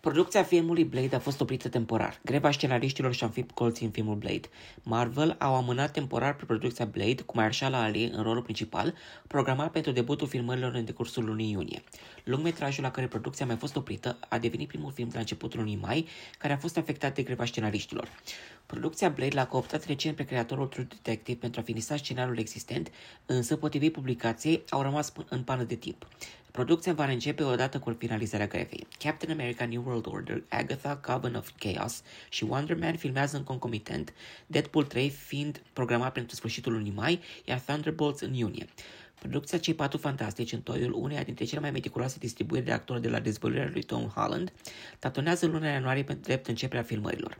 Producția filmului Blade a fost oprită temporar. Greva scenariștilor și-a înfipt colții în filmul Blade. Marvel au amânat temporar producția Blade cu Mahershala Ali în rolul principal, programat pentru debutul filmărilor în decursul lunii iunie. Lungmetrajul la care producția a mai fost oprită a devenit primul film de la începutul lunii mai, care a fost afectat de greva scenariștilor. Producția Blade l-a cooptat recent pe creatorul True Detective pentru a finisa scenariul existent, însă, potrivit publicației, au rămas în pană de timp. Producția va începe odată cu finalizarea grevei. Captain America New World Order, Agatha, Coven of Chaos și Wonder Man filmează în concomitent, Deadpool 3 fiind programat pentru sfârșitul lunii mai, iar Thunderbolts în iunie. Producția Cei Patru Fantastici în toiul uneia dintre cele mai meticuloase distribuiri de actori de la dezvăluirea lui Tom Holland tatonează luna ianuarie pentru drept începerea filmărilor.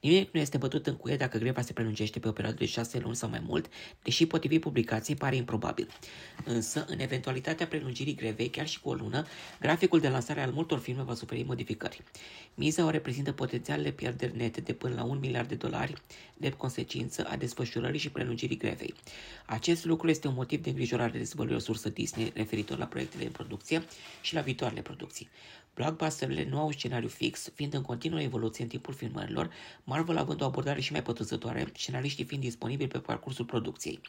Nimic nu este bătut în cuie dacă greva se prelungește pe o perioadă de șase luni sau mai mult, deși potrivit publicației pare improbabil. Însă, în eventualitatea prelungirii grevei, chiar și cu o lună, graficul de lansare al multor filme va suferi modificări. Miza o reprezintă potențialele pierderi nete de până la un miliard de dolari de consecință a desfășurării și prelungirii grevei. Acest lucru este un motiv de îngrijorare dezvăluie o sursă Disney referitor la proiectele în producție și la viitoarele producții. Blockbusterele nu au scenariu fix, fiind în continuă evoluție în timpul filmărilor, Marvel având o abordare și mai pătrunzătoare, scenariștii fiind disponibili pe parcursul producției.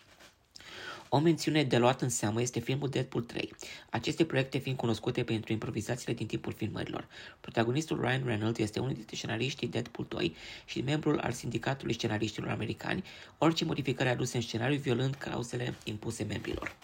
O mențiune de luat în seamă este filmul Deadpool 3, aceste proiecte fiind cunoscute pentru improvizațiile din timpul filmărilor. Protagonistul Ryan Reynolds este unul dintre scenariștii Deadpool 2 și membrul al sindicatului scenariștilor americani, orice modificări aduse în scenariu violând clauzele impuse membrilor.